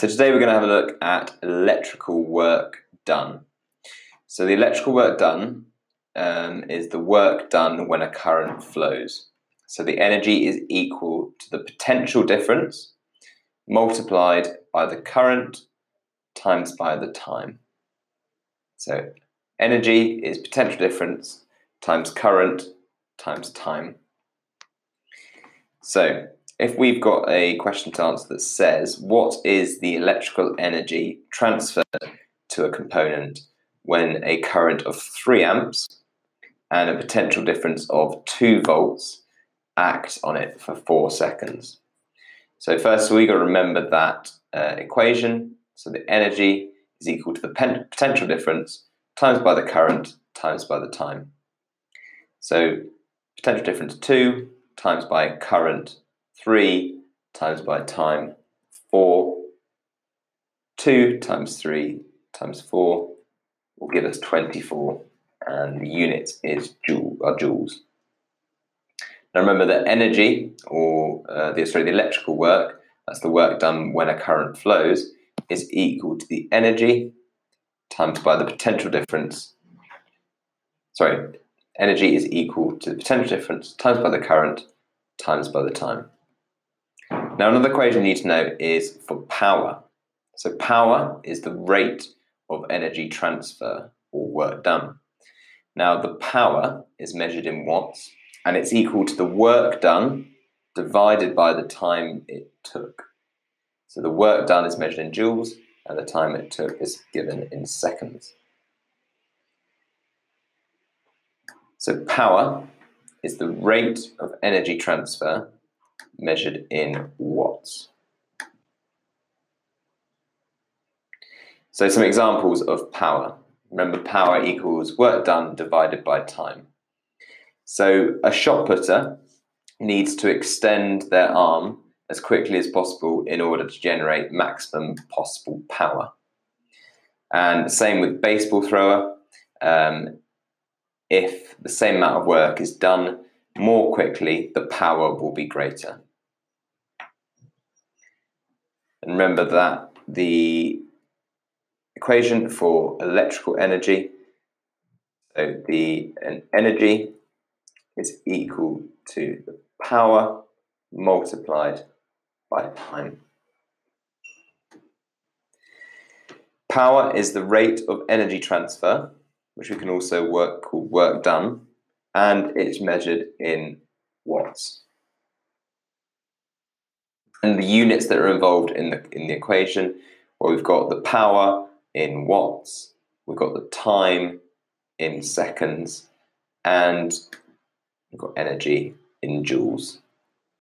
So today we're going to have a look at electrical work done. So the electrical work done um, is the work done when a current flows. So the energy is equal to the potential difference multiplied by the current times by the time. So energy is potential difference times current times time. So if we've got a question to answer that says, what is the electrical energy transferred to a component when a current of 3 amps and a potential difference of 2 volts act on it for 4 seconds? So first you've got to remember that uh, equation. So the energy is equal to the potential difference times by the current times by the time. So potential difference 2 times by current 3 times by time 4. 2 times 3 times 4 will give us 24 and the unit is joule, are joules. Now remember that energy, or uh, the, sorry, the electrical work, that's the work done when a current flows, is equal to the energy times by the potential difference. Sorry, energy is equal to the potential difference times by the current times by the time. Now, another equation you need to know is for power. So, power is the rate of energy transfer or work done. Now, the power is measured in watts and it's equal to the work done divided by the time it took. So, the work done is measured in joules and the time it took is given in seconds. So, power is the rate of energy transfer measured in watts. So some examples of power. Remember, power equals work done divided by time. So a shot putter needs to extend their arm as quickly as possible in order to generate maximum possible power. And same with baseball thrower. Um, if the same amount of work is done more quickly, the power will be greater. And remember that the equation for electrical energy, so the energy is equal to the power multiplied by time. Power is the rate of energy transfer, which we can also work called work done, and it's measured in watts. And the units that are involved in the in the equation, well, we've got the power in watts, we've got the time in seconds, and we've got energy in joules.